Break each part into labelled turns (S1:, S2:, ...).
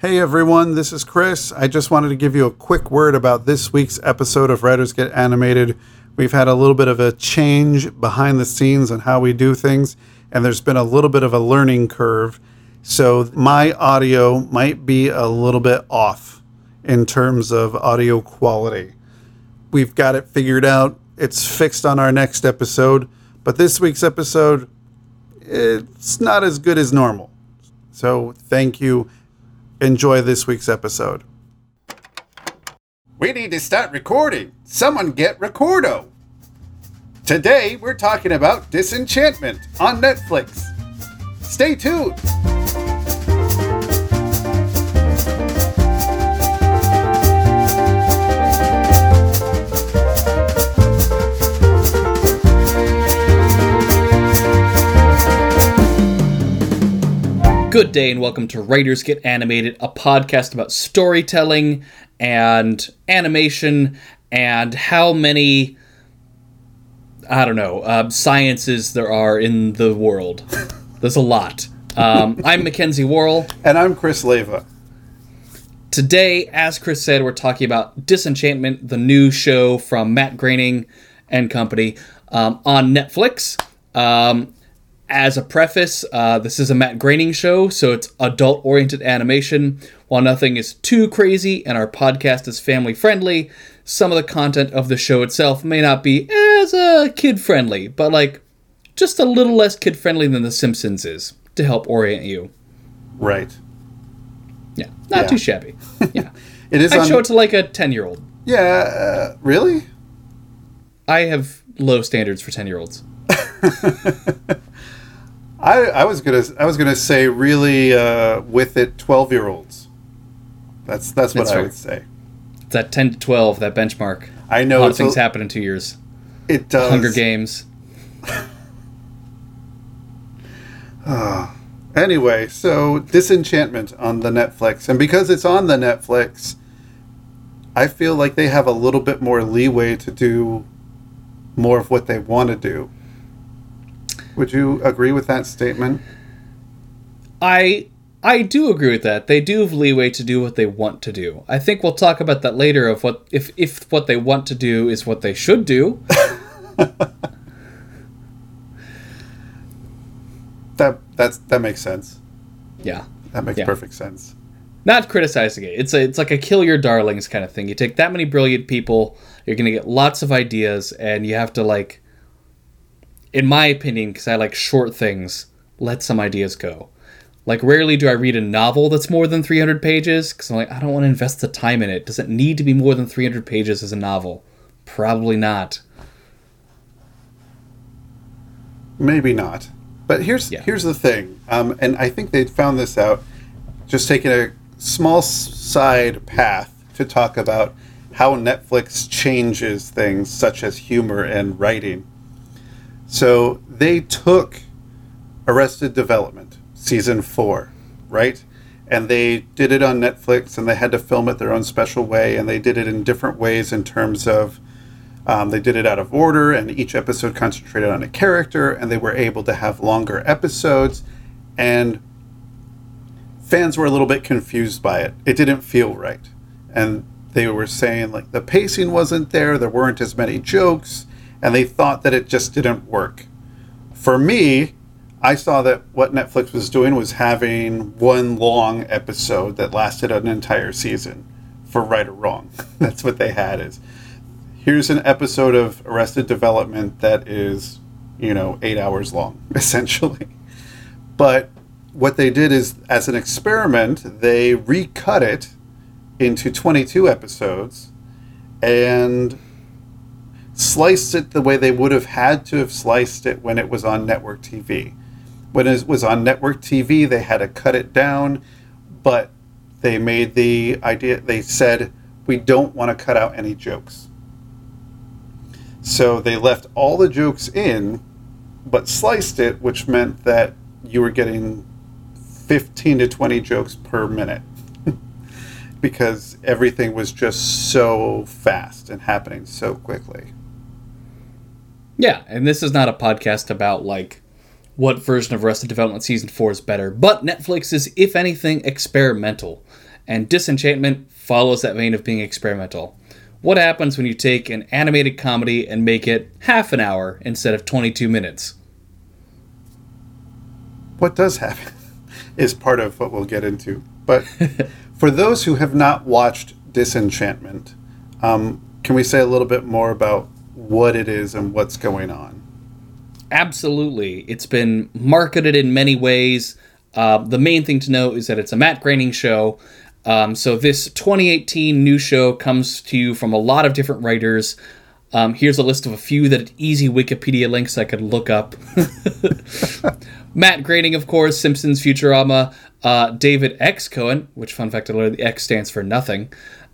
S1: Hey everyone, this is Chris. I just wanted to give you a quick word about this week's episode of Writers Get Animated. We've had a little bit of a change behind the scenes on how we do things, and there's been a little bit of a learning curve. So my audio might be a little bit off in terms of audio quality. We've got it figured out. It's fixed on our next episode, but this week's episode it's not as good as normal. So thank you. Enjoy this week's episode.
S2: We need to start recording. Someone get Recordo. Today we're talking about Disenchantment on Netflix. Stay tuned.
S3: Good day and welcome to Writers Get Animated, a podcast about storytelling and animation and how many, I don't know, uh, sciences there are in the world. There's a lot. Um, I'm Mackenzie Worrell.
S1: And I'm Chris Leva.
S3: Today, as Chris said, we're talking about Disenchantment, the new show from Matt Groening and company um, on Netflix. Um, as a preface, uh, this is a Matt Groening show, so it's adult oriented animation. While nothing is too crazy and our podcast is family friendly, some of the content of the show itself may not be as uh, kid friendly, but like just a little less kid friendly than The Simpsons is to help orient you.
S1: Right.
S3: Yeah, not
S1: Yeah.
S3: too shabby. Yeah.
S1: It is
S3: I'd
S1: on.
S3: show it to like a 10 year old.
S1: yeah, uh, really?
S3: I have low standards for 10 year olds.
S1: I, I was gonna I was gonna say really uh, with it twelve year olds. That's that's what
S3: That's
S1: I
S3: fair.
S1: would say.
S3: It's that 10 to 12, that benchmark.
S1: I know
S3: lot of things
S1: a,
S3: happen in two years.
S1: it does.
S3: Hunger Games.
S1: Anyway, so Disenchantment on the Netflix, and because it's on the Netflix, I feel like they have a little bit more leeway to do more of what they want to do. Would you agree with that statement?
S3: I I do agree with that. They do have leeway to do what they want to do. I think we'll talk about that later of what if if what they want to do is what they should do.
S1: That that's that makes sense.
S3: yeah.
S1: That makes
S3: Yeah.
S1: perfect sense.
S3: Not criticizing it. It's a it's like a kill your darlings kind of thing. You take that many brilliant people, you're going to get lots of ideas and you have to like in my opinion cuz I like short things, let some ideas go. Like rarely do I read a novel that's more than 300 pages cuz I'm like I don't want to invest the time in it. Does it need to be more than 300 pages as a novel? Probably not.
S1: Maybe not. But here's
S3: Yeah.
S1: here's the thing, um, and I think they found this out. Just taking a small side path to talk about how Netflix changes things such as humor and writing. So they took Arrested Development season four, right? And they did it on Netflix, and they had to film it their own special way, and they did it in different ways in terms of um, they did it out of order, and each episode concentrated on a character, and they were able to have longer episodes. And fans were a little bit confused by it. It didn't feel right. And they were saying, like, the pacing wasn't there, there weren't as many jokes, and they thought that it just didn't work. For me, I saw that what Netflix was doing was having one long episode that lasted an entire season for right or wrong. That's what they had is here's an episode of Arrested Development that is, you know, eight hours long, essentially. But what they did is, as an experiment, they recut it into 22 episodes and sliced it the way they would have had to have sliced it when it was on network TV. When it was on network TV, they had to cut it down, but they made the idea, they said, we don't want to cut out any jokes. So they left all the jokes in, but sliced it, which meant that you were getting 15 to 20 jokes per minute because everything was just so fast and happening so quickly.
S3: Yeah, and this is not a podcast about like what version of Arrested Development season 4 is better, but Netflix is if anything experimental. and Disenchantment follows that vein of being experimental. What happens when you take an animated comedy and make it half an hour instead of 22 minutes?
S1: What does happen is part of what we'll get into. But for those who have not watched Disenchantment, um, can we say a little bit more about what it is and what's going on?
S3: Absolutely. It's been marketed in many ways. Uh, the main thing to note is that it's a Matt Groening show. Um, so this 2018 new show comes to you from a lot of different writers. Um, here's a list of a few that easy Wikipedia links I could look up. Matt Groening, of course, Simpsons, Futurama, uh, David X. Cohen, which fun fact the X stands for nothing.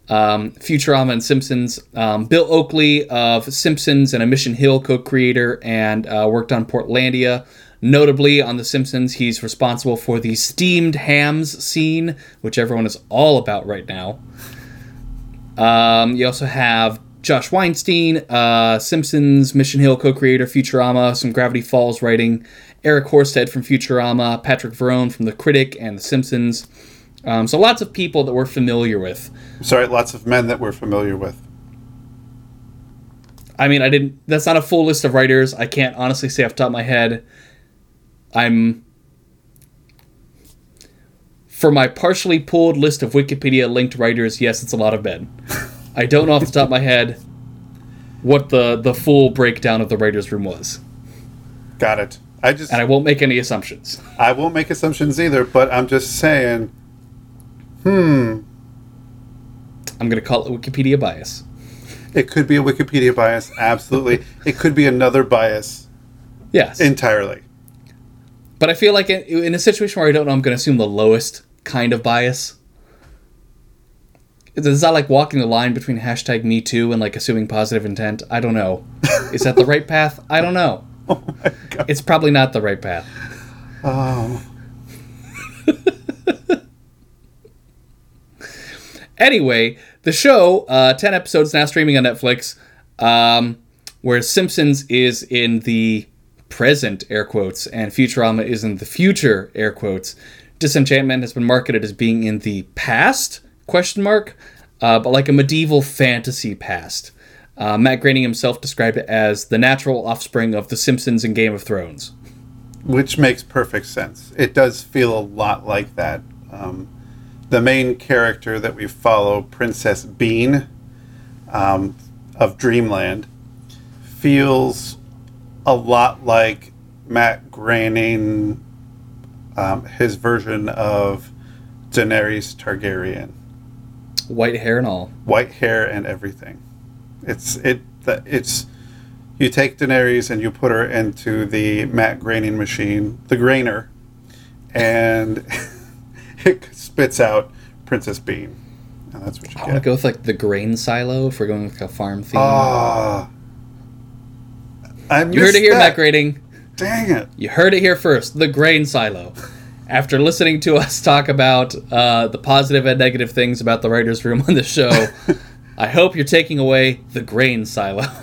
S3: Um, Futurama and Simpsons. Um, Bill Oakley of Simpsons and a Mission Hill co-creator and uh, worked on Portlandia. Notably, on The Simpsons, he's responsible for the steamed hams scene, which everyone is all about right now. Um, you also have Josh Weinstein, uh, Simpsons, Mission Hill co creator, Futurama, some Gravity Falls writing, Eric Horsted from Futurama, Patrick Verrone from The Critic and The Simpsons. Um, so lots of people that we're familiar with.
S1: Sorry, lots of men that we're familiar with.
S3: I mean, I didn't. That's not a full list of writers. I can't honestly say off the top of my head. I'm for my partially pulled list of Wikipedia linked writers. Yes, it's a lot of men. I don't know off the top of my head what the the full breakdown of the writers' room was,
S1: Got it. I just
S3: and I won't make any assumptions.
S1: I won't make assumptions either, but I'm just saying. Hmm.
S3: I'm gonna call it Wikipedia bias.
S1: It could be a Wikipedia bias, absolutely. it could be another bias
S3: Yes,
S1: entirely.
S3: but I feel like in, in a situation where I don't know, I'm gonna assume the lowest kind of bias. Is that like walking the line between hashtag Me Too and like assuming positive intent? I don't know. Is that the right path? I don't know.
S1: Oh my god.
S3: It's probably not the right path.
S1: Oh.
S3: Anyway, the show, uh, 10 episodes now streaming on Netflix, um, where Simpsons is in the present, air quotes, and Futurama is in the future, air quotes. Disenchantment has been marketed as being in the past, question mark, uh, but like a medieval fantasy past. Uh, Matt Groening himself described it as the natural offspring of The Simpsons and Game of Thrones.
S1: Which makes perfect sense. It does feel a lot like that. Um, the main character that we follow, Princess Bean um, of Dreamland, feels a lot like Matt Groening, um, his version of Daenerys Targaryen.
S3: White hair and all.
S1: white hair and everything. It's it the- it's you take Daenerys and you put her into the Matt graining machine, the grainer, and it spits out Princess Bean, and that's what you
S3: I want to
S1: get.
S3: go with like the grain silo if we're going with like a farm theme.
S1: Ah, I
S3: you heard it here,
S1: that.
S3: Grading.
S1: Dang it!
S3: You heard it here first. The grain silo. After listening to us talk about uh, the positive and negative things about the writers' room on the show, I hope you're taking away the grain silo.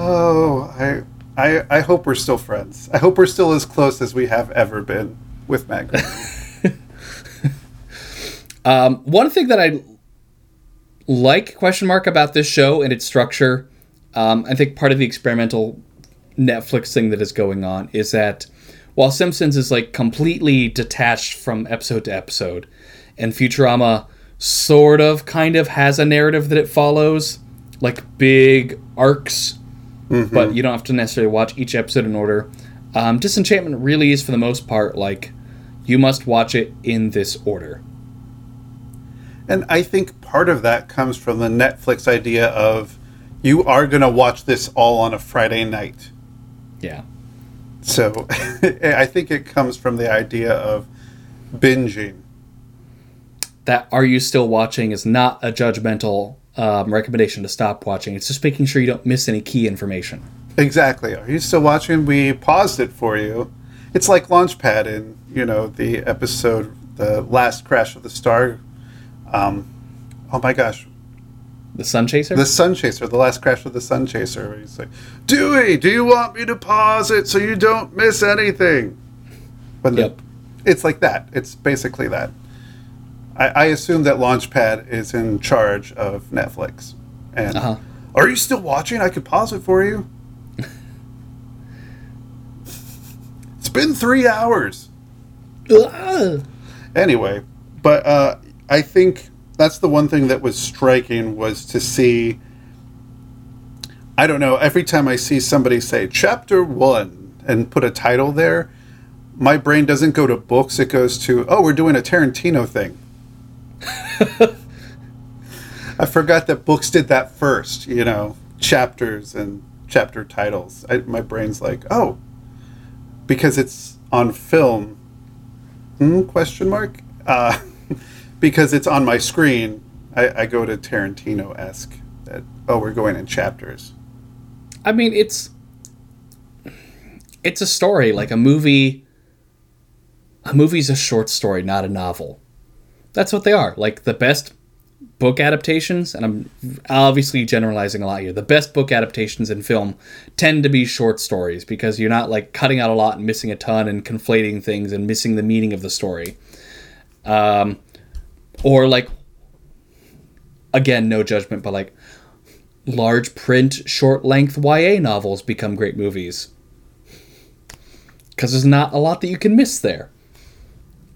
S1: Oh, I, I I hope we're still friends. I hope we're still as close as we have ever been with Matt.
S3: Um, one thing that I like question mark about this show and its structure, um, I think part of the experimental Netflix thing that is going on is that while Simpsons is like completely detached from episode to episode, and Futurama sort of kind of has a narrative that it follows, like big arcs, but you don't have to necessarily watch each episode in order. Um, Disenchantment really is, for the most part, like you must watch it in this order.
S1: And I think part of that comes from the Netflix idea of you are going to watch this all on a Friday night.
S3: Yeah.
S1: So I think it comes from the idea of binging.
S3: that are you still watching is not a judgmental um, recommendation to stop watching. It's just making sure you don't miss any key information.
S1: Exactly. Are you still watching? We paused it for you. It's like Launchpad in, you know, the episode, the last crash of the star. Um, oh my gosh.
S3: The Sun Chaser.
S1: The Sun Chaser, the last crash of the Sun Chaser. Where he's like, Dewey, do you want me to pause it so you don't miss anything? When the, it's like that. It's basically that. I, I assume that Launchpad is in charge of Netflix. And
S3: Uh-huh.
S1: are you still watching? I could pause it for you. it's been three hours.
S3: Ugh.
S1: Anyway, but uh, I think that's the one thing that was striking was to see. I don't know. Every time I see somebody say chapter one and put a title there, my brain doesn't go to books. It goes to, oh, we're doing a Tarantino thing. I forgot that books did that first, you know, chapters and chapter titles. I, my brain's like, oh, because it's on film. Hmm, question mark? Uh, because it's on my screen, I, I go to Tarantino esque. That oh, we're going in chapters.
S3: I mean, it's it's a story like a movie. A movie's a short story, not a novel. That's what they are. Like the best book adaptations, and I'm obviously generalizing a lot here. The best book adaptations in film tend to be short stories because you're not like cutting out a lot and missing a ton and conflating things and missing the meaning of the story. Um, or like, again, no judgment, but like large print, short length YA novels become great movies. Because there's not a lot that you can miss there.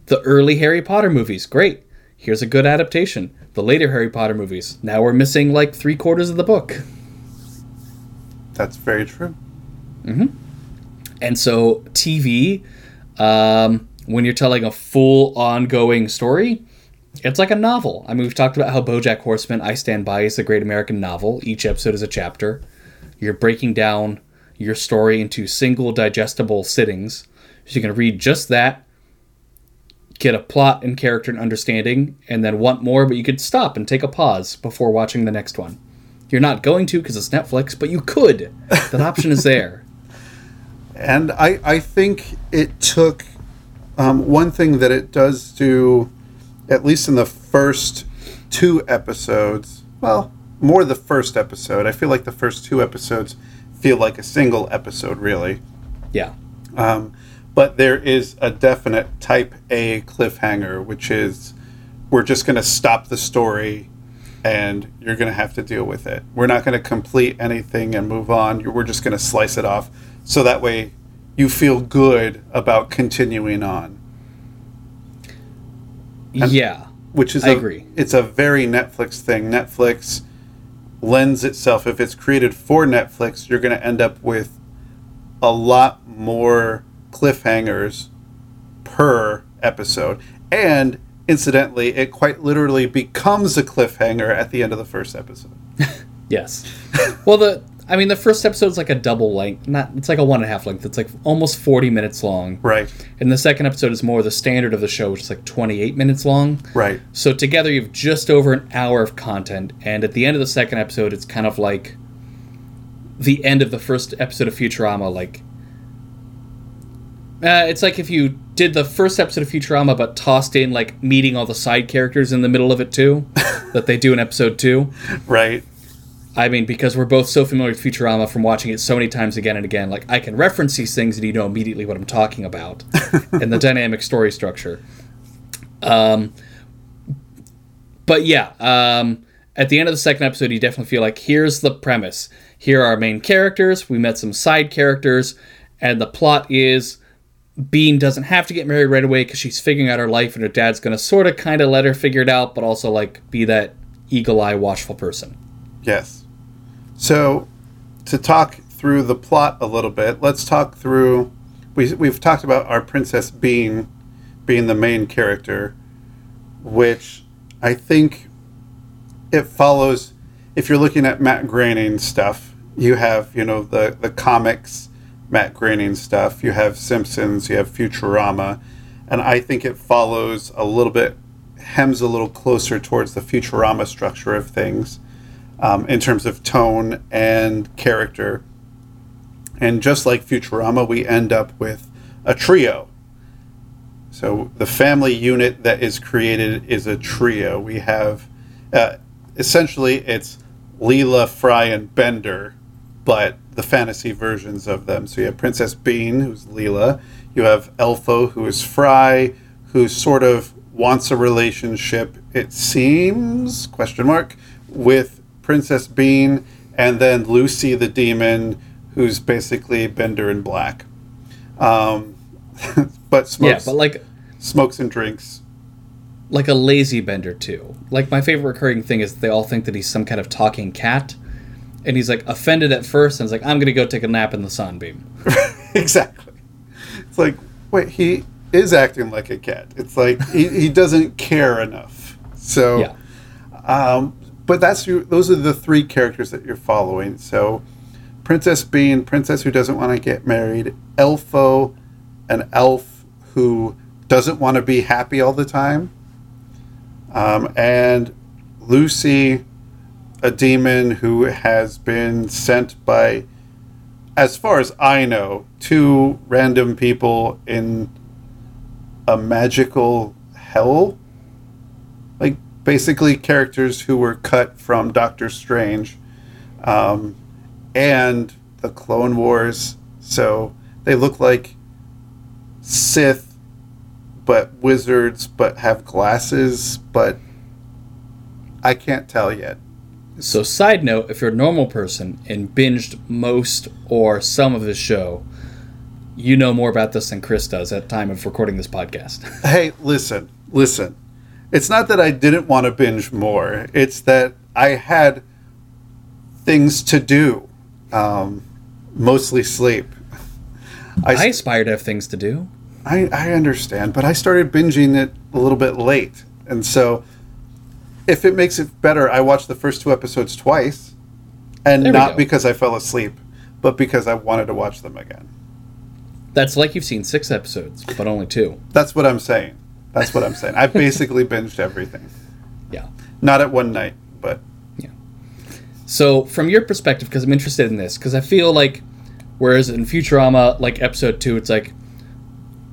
S3: The early Harry Potter movies, great. Here's a good adaptation. The later Harry Potter movies, now we're missing like three quarters of the book.
S1: That's very true.
S3: And so, TV, um, when you're telling a full ongoing story, it's like a novel. I mean, we've talked about how Bojack Horseman, I Stand By, is a great American novel. Each episode is a chapter. You're breaking down your story into single digestible sittings. So you can read just that, get a plot and character and understanding, and then want more, but you could stop and take a pause before watching the next one. You're not going to because it's Netflix, but you could. That option is there.
S1: And I, I think it took um, one thing that it does do, at least in the first two episodes, well, more the first episode. I feel like the first two episodes feel like a single episode, really.
S3: Yeah.
S1: Um, but there is a definite type A cliffhanger, which is we're just going to stop the story and you're going to have to deal with it. We're not going to complete anything and move on. We're just going to slice it off so that way you feel good about continuing on,
S3: yeah.
S1: which is
S3: I
S1: a-
S3: agree.
S1: It's a very Netflix thing. Netflix lends itself if it's created for Netflix, you're going to end up with a lot more cliffhangers per episode. And incidentally, it quite literally becomes a cliffhanger at the end of the first episode.
S3: Yes. well, the I mean, the first episode is like a double length. Not it's like a one and a half length. It's like almost forty minutes long.
S1: Right,
S3: And the second episode is more the standard of the show, which is like twenty eight minutes long.
S1: right.
S3: So together you've just over an hour of content, and at the end of the second episode, it's kind of like the end of the first episode of Futurama. Like, uh, it's like if you did the first episode of Futurama, but tossed in like meeting all the side characters in the middle of it too, that they do in episode two.
S1: Right.
S3: I mean, because we're both so familiar with Futurama from watching it so many times again and again, like I can reference these things and you know immediately what I'm talking about and the dynamic story structure. Um, but yeah, um, at the end of the second episode, you definitely feel like here's the premise. Here are our main characters. We met some side characters, and the plot is Bean doesn't have to get married right away because she's figuring out her life, and her dad's gonna sort of kind of let her figure it out, but also like be that eagle eye watchful person.
S1: Yes. So, to talk through the plot a little bit, let's talk through. We, we've talked about our princess Bean being the main character, which I think it follows. If you're looking at Matt Groening stuff, you have you know the the comics Matt Groening stuff. You have Simpsons. You have Futurama, and I think it follows a little bit, hems a little closer towards the Futurama structure of things um, in terms of tone and character. And just like Futurama, we end up with a trio. So the family unit that is created is a trio. We have uh, essentially it's Leela, Fry, and Bender, but the fantasy versions of them. So you have Princess Bean, who's Leela. You have Elfo, who is Fry, who sort of wants a relationship. It seems question mark with Princess Bean, and then Luci the demon, who's basically Bender in black. Um, but smokes,
S3: Yeah, but like
S1: smokes and drinks.
S3: like a lazy bender too. Like my favorite recurring thing is they all think that he's some kind of talking cat, and he's like offended at first, and he's like, "I'm gonna go take a nap in the sunbeam."
S1: exactly. It's like, wait, he is acting like a cat. It's like he, he doesn't care enough. So,
S3: Yeah,
S1: um, but that's your, those are the three characters that you're following. So, Princess Bean, princess who doesn't want to get married, Elfo, an elf who doesn't want to be happy all the time, um, and Luci, a demon who has been sent by as far as I know, two random people in a magical hell. Like, basically, characters who were cut from Doctor Strange um, and the Clone Wars. So they look like Sith, but wizards, but have glasses, but I can't tell yet.
S3: So, side note: if you're a normal person and binged most or some of this show, you know more about this than Chris does at the time of recording this podcast.
S1: Hey, listen, listen. It's not that I didn't want to binge more. It's that I had things to do, um, mostly sleep.
S3: I
S1: I,
S3: aspire to have things to do.
S1: I, I understand, but I started binging it a little bit late. And so, if it makes it better, I watched the first two episodes twice. And not
S3: go.
S1: because I fell asleep, but because I wanted to watch them again.
S3: That's like you've seen six episodes, but only two.
S1: That's what I'm saying. That's what I'm saying. I basically binged everything.
S3: Yeah.
S1: Not at one night, but yeah.
S3: So, from your perspective, because I'm interested in this, because I feel like, whereas in Futurama, like episode two, it's like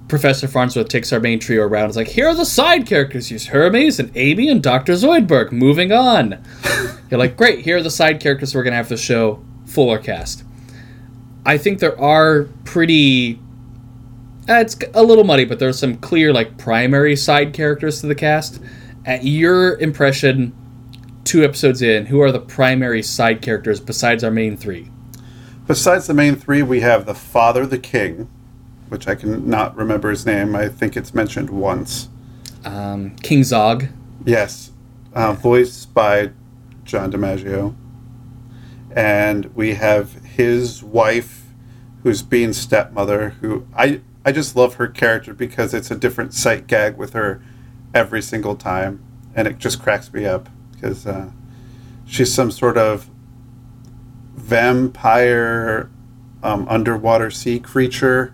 S3: Professor Farnsworth takes our main trio around. It's like, here are the side characters. Here's Hermes and Amy and Dr. Zoidberg. Moving on. You're like, great, here are the side characters we're going to have the show fuller cast. I think there are pretty. uh, It's a little muddy, but there's some clear, like, primary side characters to the cast. At your impression, two episodes in, who are the primary side characters besides our main three?
S1: Besides the main three, we have the Father, the King, which I can not remember his name. I think it's mentioned once.
S3: Um, King Zog.
S1: Yes, uh, voiced by John DiMaggio. And we have his wife, who's Bean's stepmother, who I, I just love her character because it's a different sight gag with her every single time. And it just cracks me up because uh, she's some sort of vampire um, underwater sea creature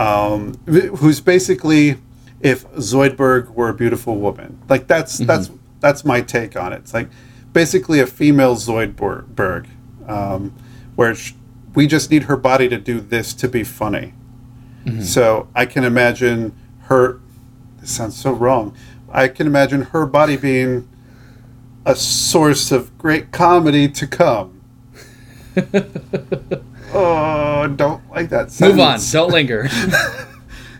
S1: um, who's basically if Zoidberg were a beautiful woman. Like that's that's that's my take on it. It's like basically a female Zoidberg, um, where sh- we just need her body to do this to be funny. So I can imagine her. This sounds so wrong. I can imagine her body being a source of great comedy to come. oh, don't like that.
S3: Move on. Don't linger.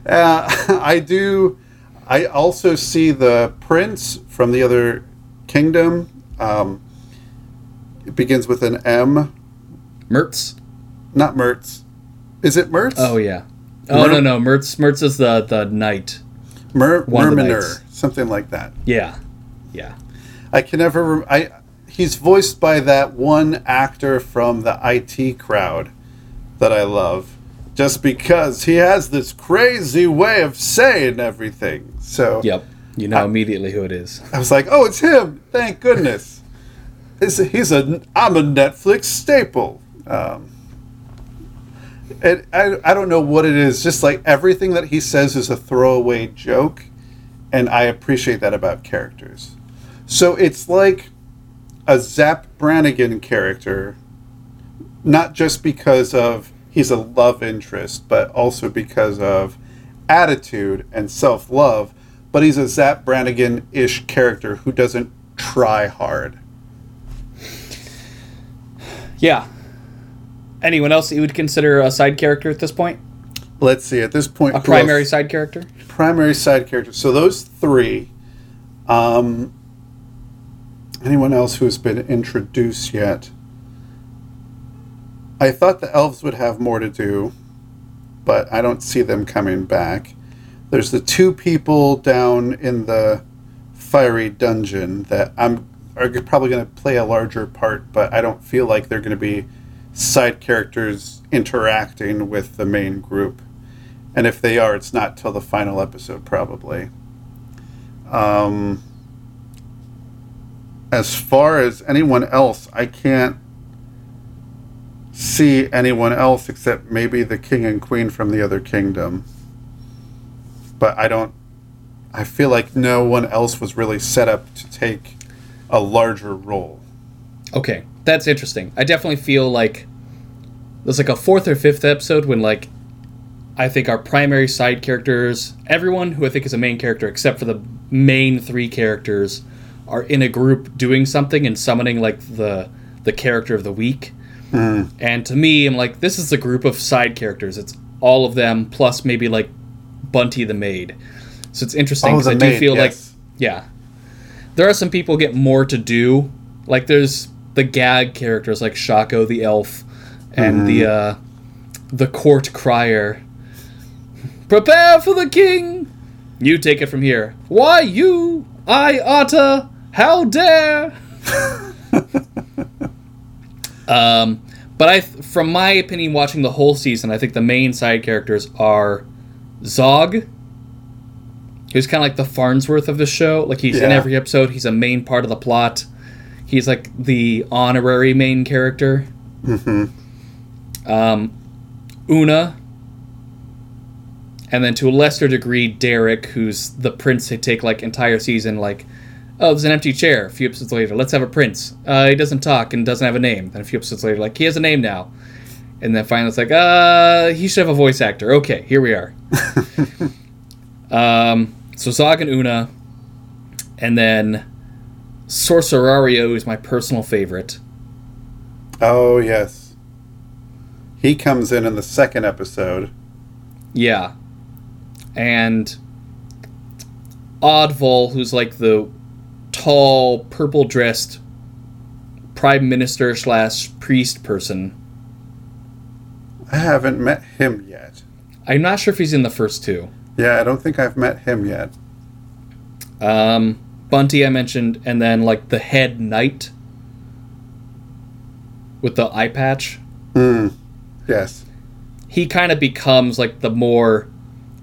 S1: Uh, I do. I also see the prince from the other kingdom. Um, it begins with an M,
S3: Mertz.
S1: not Mertz. Is it Mertz?
S3: Oh yeah. Oh
S1: Mer-
S3: no no Mertz. Mertz is the the knight.
S1: Mer- Merminer, something like that.
S3: Yeah. Yeah.
S1: I can never. Rem- I. He's voiced by that one actor from the IT crowd that I love, just because he has this crazy way of saying everything. So
S3: Yep. You know immediately who it is.
S1: I was like, "Oh, it's him! Thank goodness." He's a, he's a I'm a Netflix staple. Um, and I I don't know what it is. Just like everything that he says is a throwaway joke, and I appreciate that about characters. So it's like a Zap Brannigan character, not just because of he's a love interest, but also because of attitude and self love. But he's a Zap Brannigan ish character who doesn't try hard.
S3: Yeah. Anyone else that you would consider a side character at this point?
S1: let's see. At this point,
S3: A primary
S1: else-
S3: side character?
S1: primary side character. So those three. Um, anyone else who's been introduced yet? I thought the elves would have more to do, but I don't see them coming back. There's the two people down in the fiery dungeon that I'm are probably going to play a larger part, but I don't feel like they're going to be side characters interacting with the main group. And if they are, it's not till the final episode, probably. Um, as far as anyone else, I can't see anyone else except maybe the king and queen from the other kingdom. But I don't. I feel like no one else was really set up to take a larger role.
S3: Okay, that's interesting. I definitely feel like there's like a fourth or fifth episode when like I think our primary side characters, everyone who I think is a main character except for the main three characters, are in a group doing something and summoning like the the character of the week. And to me, I'm like, this is a group of side characters. It's all of them plus maybe like Bunty the maid. So it's interesting
S1: Oh,
S3: because
S1: the
S3: I do
S1: maid,
S3: feel like yeah. There are some people get more to do. Like there's the gag characters like Shaco the elf and the uh the court crier. Prepare for the king. You take it from here. Why you? I Otta. How dare? um but I from my opinion watching the whole season, I think the main side characters are Zog, who's kind of like the Farnsworth of the show. Like he's in every episode. He's a main part of the plot. He's like the honorary main character. Mm-hmm. Um, Oona, and then to a lesser degree, Derek, who's the prince they take like entire season. Like, oh, there's an empty chair. A few episodes later, let's have a prince. Uh, he doesn't talk and doesn't have a name. Then a few episodes later, like he has a name now. And then finally, it's like, uh, he should have a voice actor. Okay, here we are. um, so Zog and Oona, and then Sorcerario is my personal favorite.
S1: Oh yes, he comes in in the second episode.
S3: Yeah. And Odval, who's like the tall, purple dressed prime minister slash priest person.
S1: I haven't met him yet.
S3: I'm not sure if he's in the first two.
S1: Yeah, I don't think I've met him yet.
S3: Um, Bunty, I mentioned, and then like the head knight with the eye patch.
S1: Hmm. Yes.
S3: He kind of becomes like the more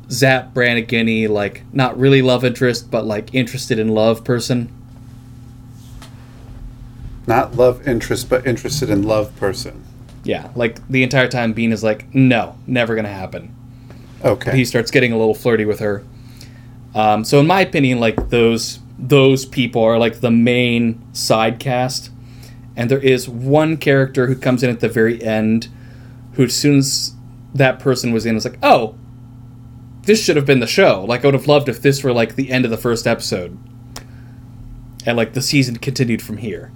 S3: Zap Brannigan like not really love interest, but like interested in love person.
S1: Not love interest, but interested in love person.
S3: Yeah, like the entire time Bean is like, no, never gonna happen.
S1: Okay.
S3: He starts getting a little flirty with her. Um, so in my opinion, like those those people are like the main side cast, and there is one character who comes in at the very end, who as soon as that person was in, was like, oh, this should have been the show. Like I would have loved if this were like the end of the first episode, and like the season continued from here.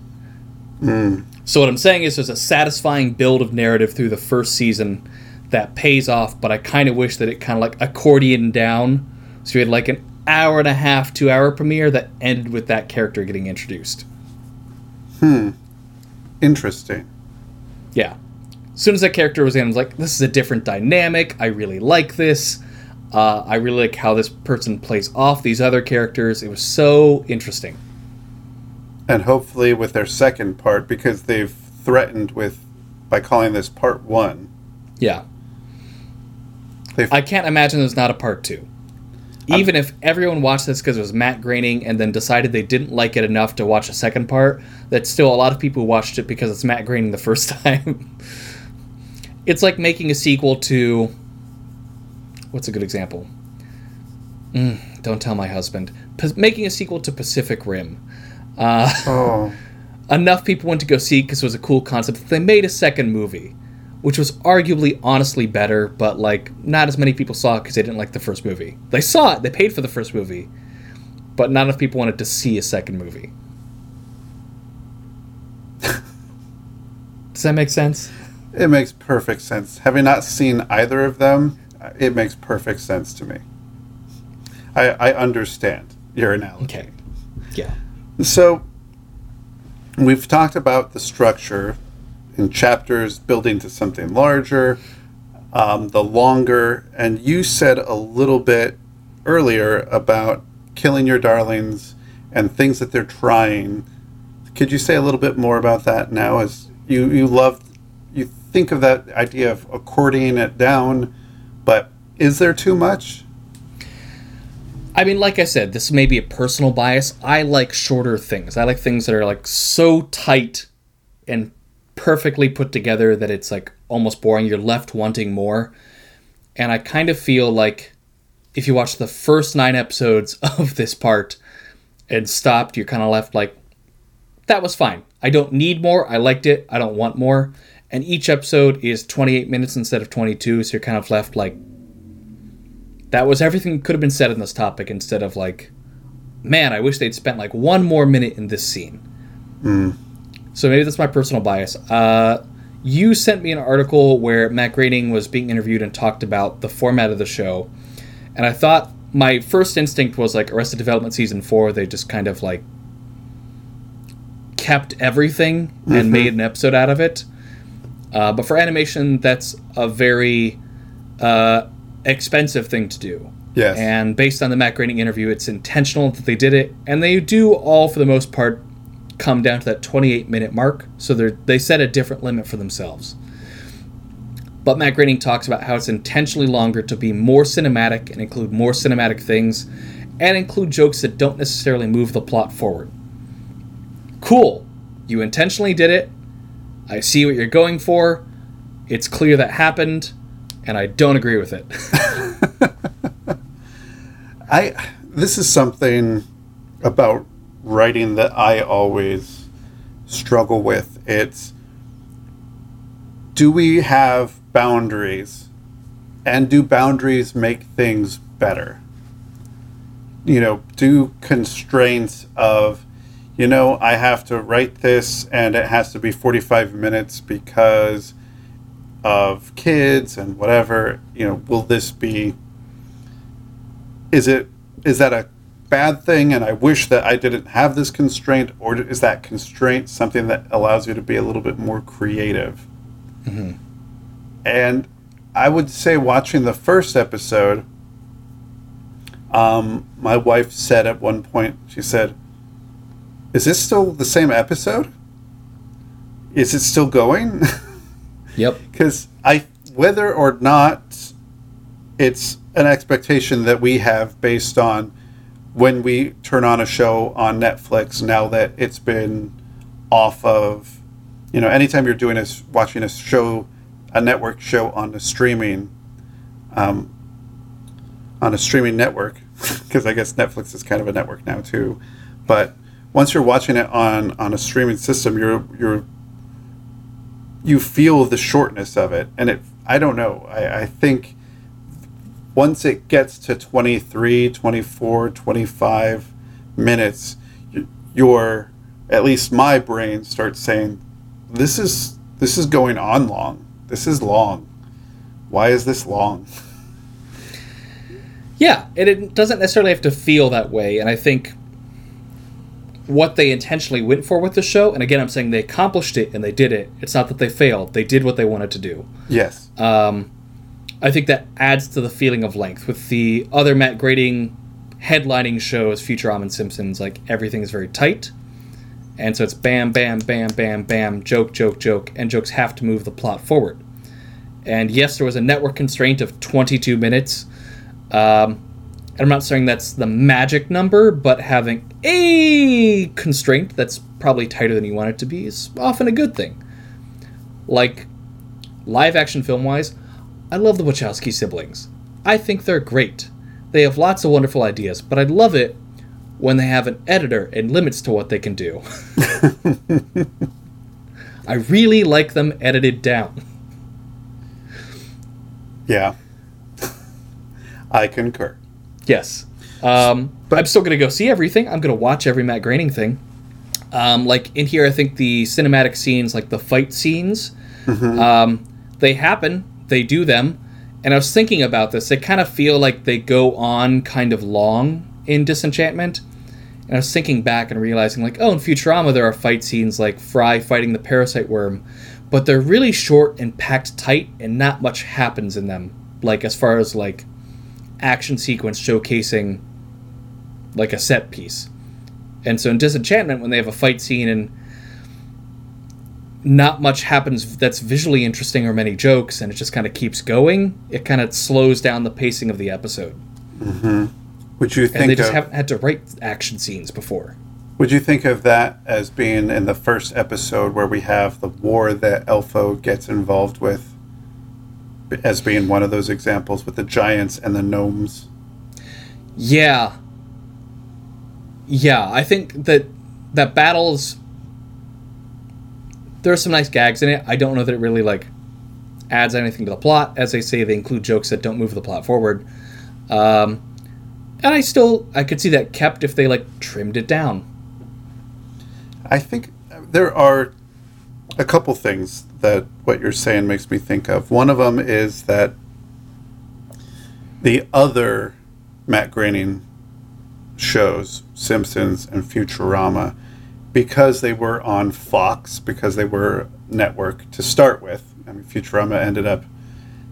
S3: So what I'm saying is there's a satisfying build of narrative through the first season that pays off, but I kind of wish that it kind of like accordion down. So you had like an hour and a half, two hour premiere that ended with that character getting introduced. Hmm.
S1: Interesting.
S3: Yeah. As soon as that character was in, I was like, this is a different dynamic. I really like this. Uh, I really like how this person plays off these other characters. It was so interesting.
S1: And hopefully with their second part, because they've threatened with by calling this part one.
S3: Yeah.
S1: They've,
S3: I can't imagine there's not a part two. Even if everyone watched this because it was Matt Groening and then decided they didn't like it enough to watch a second part, that's still a lot of people watched it because it's Matt Groening the first time. it's like making a sequel to. What's a good example? Mm, don't tell my husband. Making a sequel to Pacific Rim. Uh,
S1: oh,
S3: enough people went to go see because it was a cool concept that they made a second movie which was arguably honestly better but like not as many people saw it because they didn't like the first movie they saw it they paid for the first movie but not enough people wanted to see a second movie does that make sense
S1: it makes perfect sense. Having not seen either of them, it makes perfect sense to me. I, I understand your analogy.
S3: Okay. Yeah.
S1: So we've talked about the structure in chapters building to something larger, um, the longer, and you said a little bit earlier about killing your darlings and things that they're trying. Could you say a little bit more about that now? As you you love, you think of that idea of accordioning it down, but is there too much?
S3: I mean, like I said, this may be a personal bias. I like shorter things. I like things that are like so tight and perfectly put together that it's like almost boring. You're left wanting more. And I kind of feel like if you watch the first nine episodes of this part and stopped, you're kind of left like, that was fine. I don't need more. I liked it. I don't want more. And each episode is 28 minutes instead of 22. So you're kind of left like, that was everything could have been said in this topic instead of like, man, I wish they'd spent like one more minute in this scene. So maybe that's my personal bias. Uh, you sent me an article where Matt Groening was being interviewed and talked about the format of the show, and I thought my first instinct was like Arrested Development season four. They just kind of like kept everything and made an episode out of it. Uh, but for animation, that's a very uh, expensive thing to do.
S1: Yes.
S3: And based on the Matt Groening interview, it's intentional that they did it, and they do all for the most part come down to that 28 minute mark. So they they set a different limit for themselves. But Matt Groening talks about how it's intentionally longer to be more cinematic and include more cinematic things, and include jokes that don't necessarily move the plot forward. Cool. You intentionally did it. I see what you're going for. It's clear that happened, and I don't agree with it.
S1: I this is something about writing that I always struggle with. It's do we have boundaries? And do boundaries make things better? You know, do constraints of you know, I have to write this and it has to be 45 minutes because of kids and whatever, you know, will this be is it is that a bad thing and i wish that i didn't have this constraint? Or is that constraint something that allows you to be a little bit more creative? And i would say watching the first episode um, my wife said at one point she said is this still the same episode? Is it still going
S3: yep.
S1: because I whether or not it's an expectation that we have based on when we turn on a show on Netflix now that it's been off of you know anytime you're doing a s- watching a show a network show on the streaming um, on a streaming network because I guess Netflix is kind of a network now too but once you're watching it on on a streaming system you're you're you feel the shortness of it and it i don't know. I, I think once it gets to 23 24 25 minutes your at least my brain starts saying this is this is going on long. This is long. Why is this long?
S3: Yeah, and it doesn't necessarily have to feel that way. And I think what they intentionally went for with the show, and again, I'm saying they accomplished it and they did it. It's not that they failed; they did what they wanted to do.
S1: yes
S3: Um, I think that adds to the feeling of length. With the other Matt Groening headlining shows, Futurama and Simpsons, like everything is very tight, and so it's bam, bam, bam, bam, bam, joke, joke, joke, and jokes have to move the plot forward. And yes, there was a network constraint of 22 minutes. Um, I'm not saying that's the magic number, but having a constraint that's probably tighter than you want it to be is often a good thing. Like live action film wise, I love the Wachowski siblings. I think they're great. They have lots of wonderful ideas, but I'd love it when they have an editor and limits to what they can do. I really like them edited down.
S1: yeah i concur
S3: Yes. Um, but I'm still going to go see everything. I'm going to watch every Matt Groening thing. Um, like in here, I think the cinematic scenes, like the fight scenes, um, they happen, they do them, and I was thinking about this. They kind of feel like they go on kind of long in Disenchantment. And I was thinking back and realizing, like, oh, in Futurama, there are fight scenes like Fry fighting the parasite worm, but they're really short and packed tight, and not much happens in them. Like, as far as like action sequence showcasing like a set piece. And so in Disenchantment, when they have a fight scene and not much happens that's visually interesting or many jokes, and it just kind of keeps going, it kind of slows down the pacing of the episode.
S1: Mm-hmm. Would you think
S3: and they just
S1: of,
S3: haven't had to write action scenes before.
S1: Would you think of that as being in the first episode where we have the war that Elfo gets involved with as being one of those examples with the giants and the gnomes?
S3: Yeah. Yeah, I think that that battles there are some nice gags in it. I don't know that it really like adds anything to the plot. As they say, they include jokes that don't move the plot forward. Um, and I still I could see that kept if they like trimmed it down.
S1: I think there are a couple things that what you're saying makes me think of. One of them is that the other Matt Groening shows, Simpsons and Futurama, because they were on Fox, because they were network to start with. I mean, Futurama ended up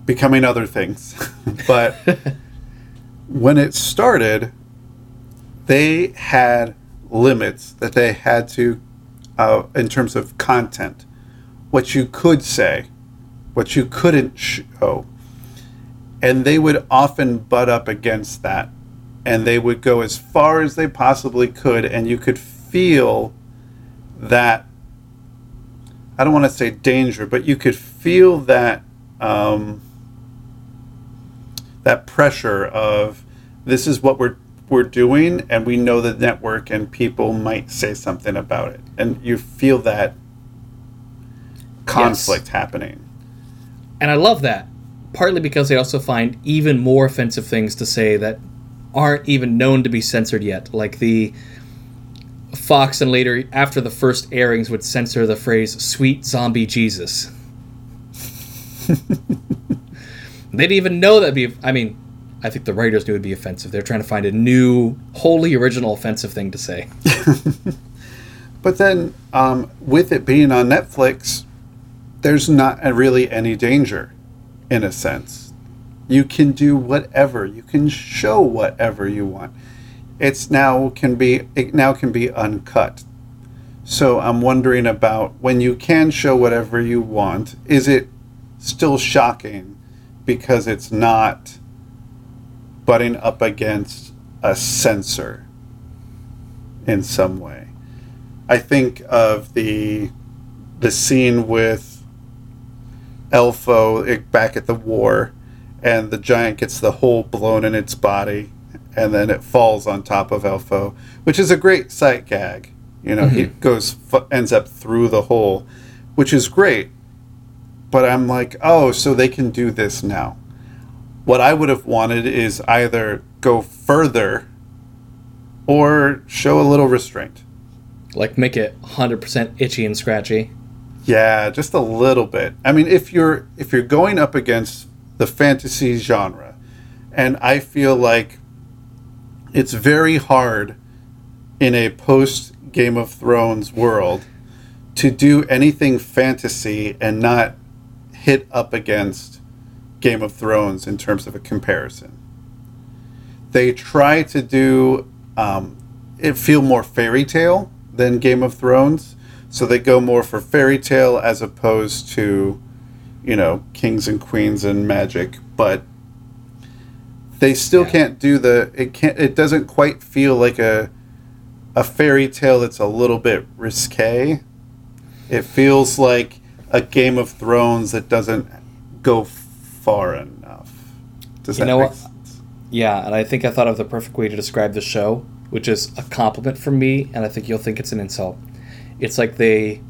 S1: becoming other things, but when it started, they had limits that they had to, uh, in terms of content, what you could say, what you couldn't show. And they would often butt up against that. And they would go as far as they possibly could. And you could feel that, I don't want to say danger, but you could feel that. Um, that pressure of this is what we're we're doing and we know the network and people might say something about it and you feel that conflict yes. happening
S3: and i love that partly because they also find even more offensive things to say that aren't even known to be censored yet like the fox and later after the first airings would censor the phrase sweet zombie jesus they didn't even know that'd be i mean I think the writers knew it would be offensive. They're trying to find a new, wholly original offensive thing to say.
S1: but then, um, with it being on Netflix, there's not really any danger, in a sense. You can do whatever. You can show whatever you want. It's now can be it now can be uncut. So I'm wondering about when you can show whatever you want, is it still shocking because it's not butting up against a censor in some way. I think of the the scene with Elfo back at the war, and the giant gets the hole blown in its body, and then it falls on top of Elfo, which is a great sight gag. You know, mm-hmm. he goes ends up through the hole, which is great. But I'm like, oh, so they can do this now. What I would have wanted is either go further or show a little restraint.
S3: Like make it 100% itchy and scratchy.
S1: Yeah, just a little bit. I mean, if you're if you're going up against the fantasy genre, and I feel like it's very hard in a post Game of Thrones world to do anything fantasy and not hit up against Game of Thrones in terms of a comparison. They try to do um, it feel more fairy tale than Game of Thrones, so they go more for fairy tale as opposed to, you know, kings and queens and magic. But they still yeah. can't do the it can't it doesn't quite feel like a a fairy tale that's a little bit risque. It feels like a Game of Thrones that doesn't go far enough. Does you that know make what? sense?
S3: Yeah, and I think I thought of the perfect way to describe the show, which is a compliment from me, and I think you'll think it's an insult. It's like they.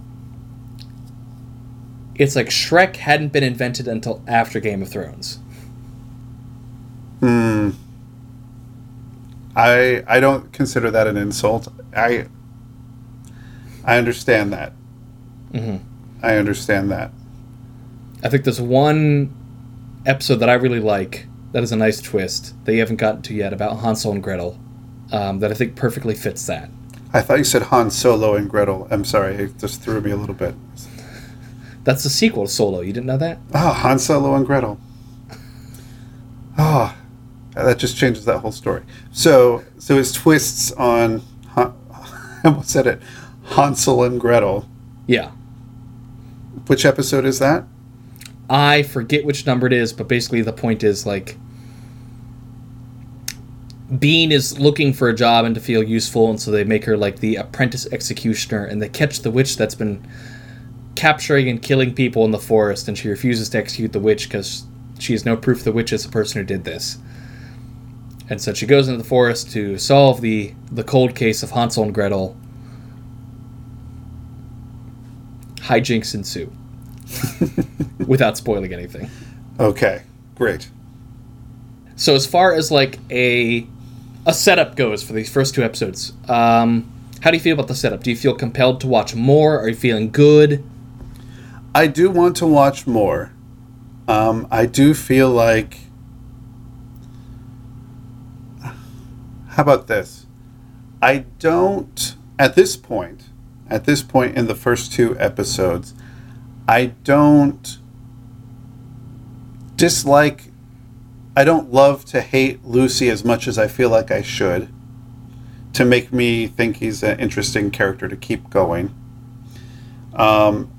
S3: It's like Shrek hadn't been invented until after Game of Thrones.
S1: Hmm. I I don't consider that an insult. I I understand that.
S3: Mm-hmm.
S1: I understand that.
S3: I think there's one episode that I really like. That is a nice twist that you haven't gotten to yet about Hansel and Gretel. Um, that I think perfectly fits that.
S1: I thought you said Han Solo and Gretel. I'm sorry, it just threw me a little bit.
S3: That's the sequel to Solo. You didn't know that?
S1: Oh, Han Solo and Gretel. Oh, that just changes that whole story. So, so his twists on, Han, I almost said it, Hansel and Gretel.
S3: Yeah.
S1: Which episode is that?
S3: I forget which number it is, but basically the point is like Bean is looking for a job and to feel useful, and so they make her like the apprentice executioner, and they catch the witch that's been capturing and killing people in the forest, and she refuses to execute the witch because she has no proof the witch is the person who did this. And so she goes into the forest to solve the the cold case of Hansel and Gretel. Hijinks ensue. Without spoiling anything.
S1: Okay, great.
S3: So as far as like a a setup goes for these first two episodes, um, how do you feel about the setup? Do you feel compelled to watch more? Are you feeling good?
S1: I do want to watch more. Um, I do feel like. How about this? I don't, at this point, at this point in the first two episodes, I don't dislike, I don't love to hate Luci as much as I feel like I should to make me think he's an interesting character to keep going. Um,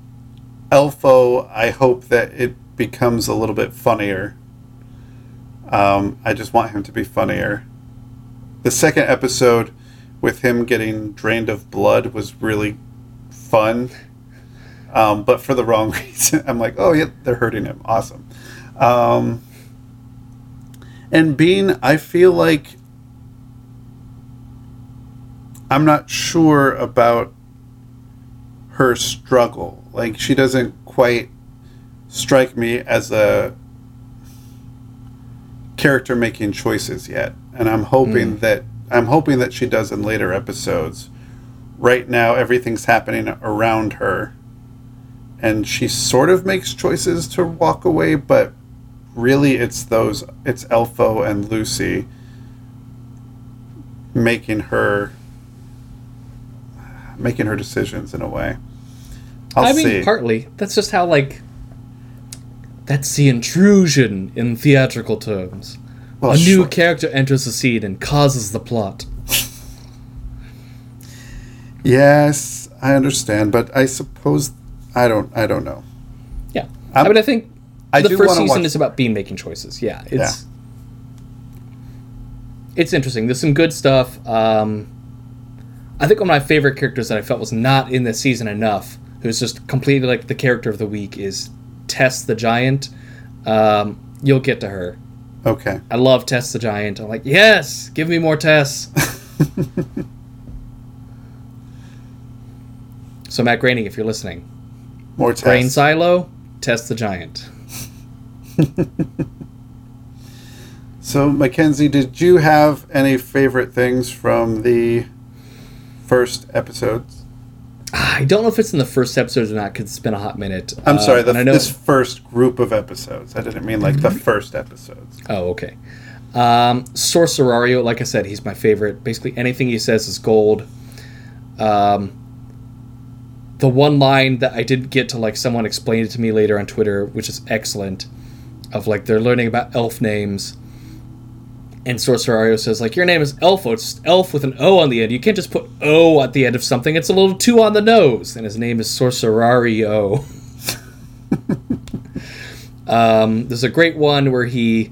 S1: Elfo, I hope that it becomes a little bit funnier. Um, I just want him to be funnier. The second episode with him getting drained of blood was really fun, um, but for the wrong reason. I'm like, oh, yeah, they're hurting him. Awesome. Um, and Bean, I feel like I'm not sure about her struggle. Like, she doesn't quite strike me as a character making choices yet. And I'm hoping
S3: Mm.
S1: that I'm hoping that she does in later episodes. Right now everything's happening around her and she sort of makes choices to walk away, but really it's those it's Elfo and Luci making her making her decisions in a way. I'll
S3: I mean,
S1: see.
S3: partly. That's just how like. That's the intrusion in theatrical terms.
S1: Well,
S3: a new character enters the scene and causes the plot.
S1: Yes, I understand, but I suppose I don't. I don't know.
S3: Yeah,
S1: I'm-
S3: I mean, I think
S1: I
S3: the first season
S1: watch-
S3: is about Bean making choices. Yeah, it's it's interesting. There's some good stuff. Um, I think one of my favorite characters that I felt was not in this season enough, who's just completely like the character of the week, is Tess the Giant. Um, you'll get to her.
S1: Okay.
S3: I love Tess the Giant. I'm like, yes, give me more Tess. so Matt Groening, if you're listening,
S1: More
S3: Tess.
S1: Brain.
S3: Silo, Tess the Giant.
S1: So, Mackenzie, did you have any favorite things from the first episodes?
S3: I don't know if it's in the first episodes or not because it's been a hot minute.
S1: I'm
S3: Uh,
S1: sorry, the,
S3: know.
S1: this first group of episodes. I didn't mean like the first episodes.
S3: Oh, okay. Um, Sorcerario, like I said, he's my favorite. Basically, anything he says is gold. Um, the one line that I did get to like someone explained it to me later on Twitter, which is excellent, of like they're learning about elf names, and Sorcerario says like your name is Elfo, it's elf with an O on the end. You can't just put O at the end of something; it's a little too on the nose. And his name is Sorcerario. um, there's a great one where he.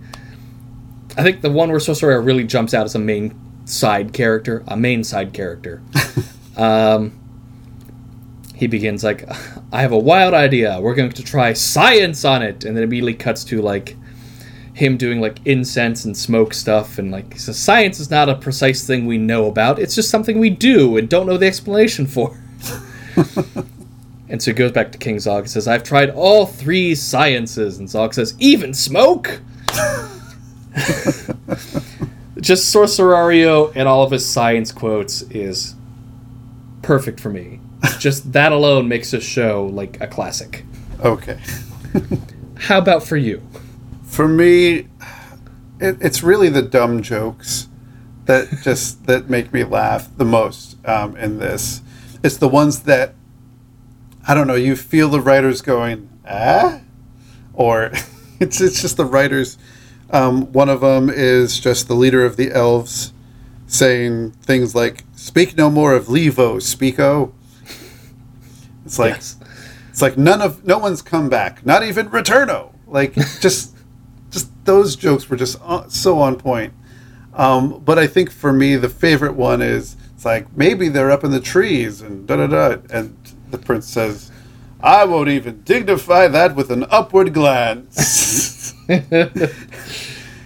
S3: I think the one where Sorcerer really jumps out as a main side character, a main side character. um, he begins like, "I have a wild idea. We're going to try science on it," and then immediately cuts to like him doing like incense and smoke stuff, and like "Science is not a precise thing we know about. It's just something we do and don't know the explanation for." and so he goes back to King Zog and says, "I've tried all three sciences," and Zog says, "Even smoke." just Sorcerario and all of his science quotes is perfect for me. Just that alone makes this show like a classic.
S1: Okay.
S3: How about for you?
S1: For me, it, it's really the dumb jokes that just that make me laugh the most um, in this. It's the ones that I don't know. You feel the writers going ah, or it's it's just the writers. Um, one of them is just the leader of the elves saying things like "Speak no more of Levo, Speako." It's like
S3: Yes.
S1: it's like none of no one's come back, not even Returno. Like just just those jokes were just uh, so on point. Um, but I think for me the favorite one is it's like maybe they're up in the trees and da da da, and the prince says, "I won't even dignify that with an upward glance." and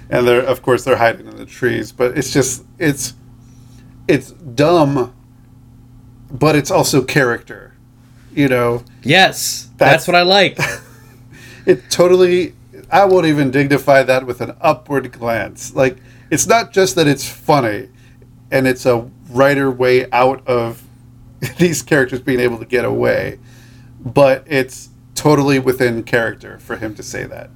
S1: they're of course they're hiding in the trees, but it's just it's it's dumb, but it's also character, you know.
S3: Yes, that's,
S1: That's-
S3: what I like.
S1: it totally i won't even dignify that with an upward glance like it's not just that it's funny and it's a writer way out of these characters being able to get away but it's totally within character for him to say that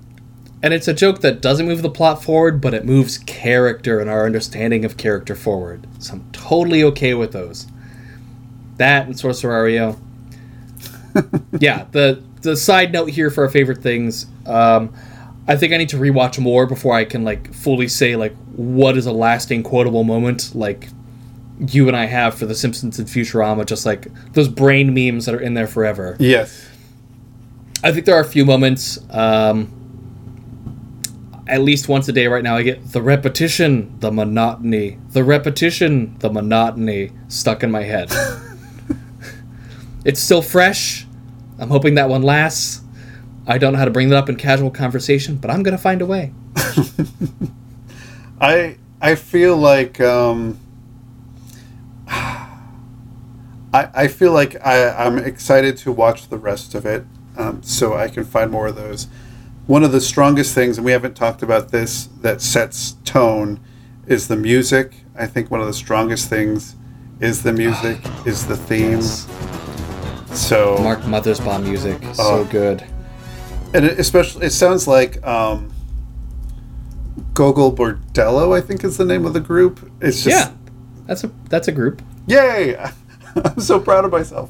S3: And it's a joke that doesn't move the plot forward, but it moves character and our understanding of character forward. So I'm totally okay with those. That and Sorcerario. Yeah, the the side note here for our favorite things. Um, I think I need to rewatch more before I can like fully say like what is a lasting quotable moment like you and I have for The Simpsons and Futurama, just like those brain memes that are in there forever.
S1: yes
S3: I think there are a few moments. Um, at least once a day right now, I get the repetition, the monotony, the repetition, the monotony stuck in my head. it's still fresh. I'm hoping that one lasts. I don't know how to bring that up in casual conversation, but I'm going to find a way.
S1: I I feel like um, I I feel like I I'm excited to watch the rest of it, um, so I can find more of those. One of the strongest things, and we haven't talked about this, that sets tone, is the music. I think one of the strongest things is the music, is the theme. So
S3: Mark Mothersbaugh music, so
S1: Oh.
S3: good.
S1: and it, especially it sounds like um, Gogol Bordello, I think is the name of the group. It's just
S3: Yeah, that's a that's a group.
S1: Yay! I'm so proud of myself.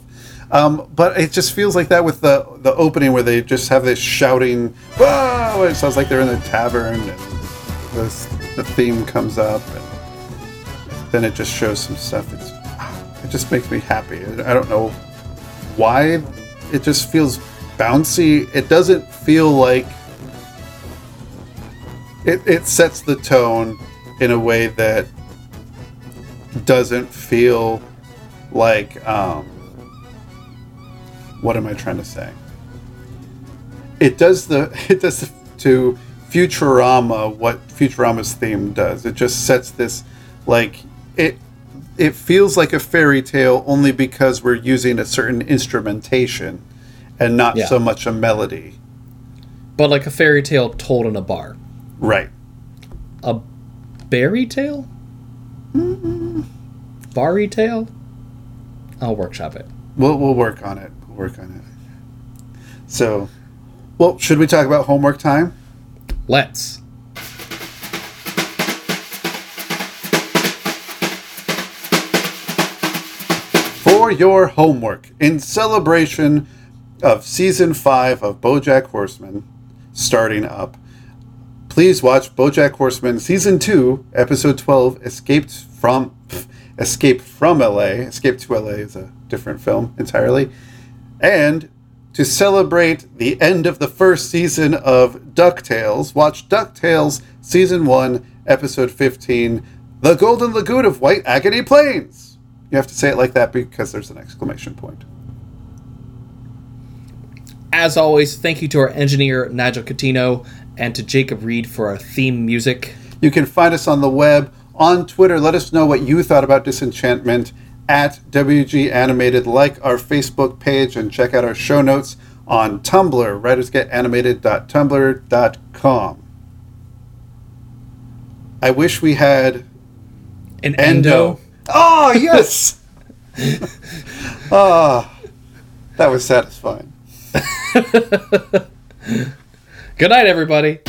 S1: Um, but it just feels like that with the the opening where they just have this shouting. Whoa! It sounds like they're in a tavern, and this, the theme comes up, and then it just shows some stuff. It's it just makes me happy. I don't know why. It just feels bouncy. It doesn't feel like it, it sets the tone in a way that doesn't feel like um, what am I trying to say? It does the it does the, to Futurama what Futurama's theme does. It just sets this like it it feels like a fairy tale only because we're using a certain instrumentation and not
S3: Yeah.
S1: so much a melody.
S3: But like a fairy tale told in a bar.
S1: Right.
S3: A berry tale? Mm-hmm. Barry tale? I'll workshop it.
S1: We'll we'll work on it. We'll work on it. So, well, should we talk about homework time?
S3: Let's.
S1: For your homework in celebration of season five of BoJack Horseman starting up. Please watch BoJack Horseman season two, episode twelve, "Escaped from Escape from L.A." Escape to L.A. is a different film entirely, and to celebrate the end of the first season of DuckTales, watch DuckTales season one, episode fifteen, "The Golden Lagoon of White Agony Plains." You have to say it like that because there's an exclamation point.
S3: As always, thank you to our engineer, Nigel Catino, and to Jacob Reed for our theme music.
S1: You can find us on the web, on Twitter. Let us know what you thought about Disenchantment at WG Animated. Like our Facebook page and check out our show notes on Tumblr, writersgetanimated.tumblr.com. I wish we had
S3: An
S1: Endo.
S3: endo.
S1: Oh, yes! Ah, that was satisfying.
S3: Good night, everybody.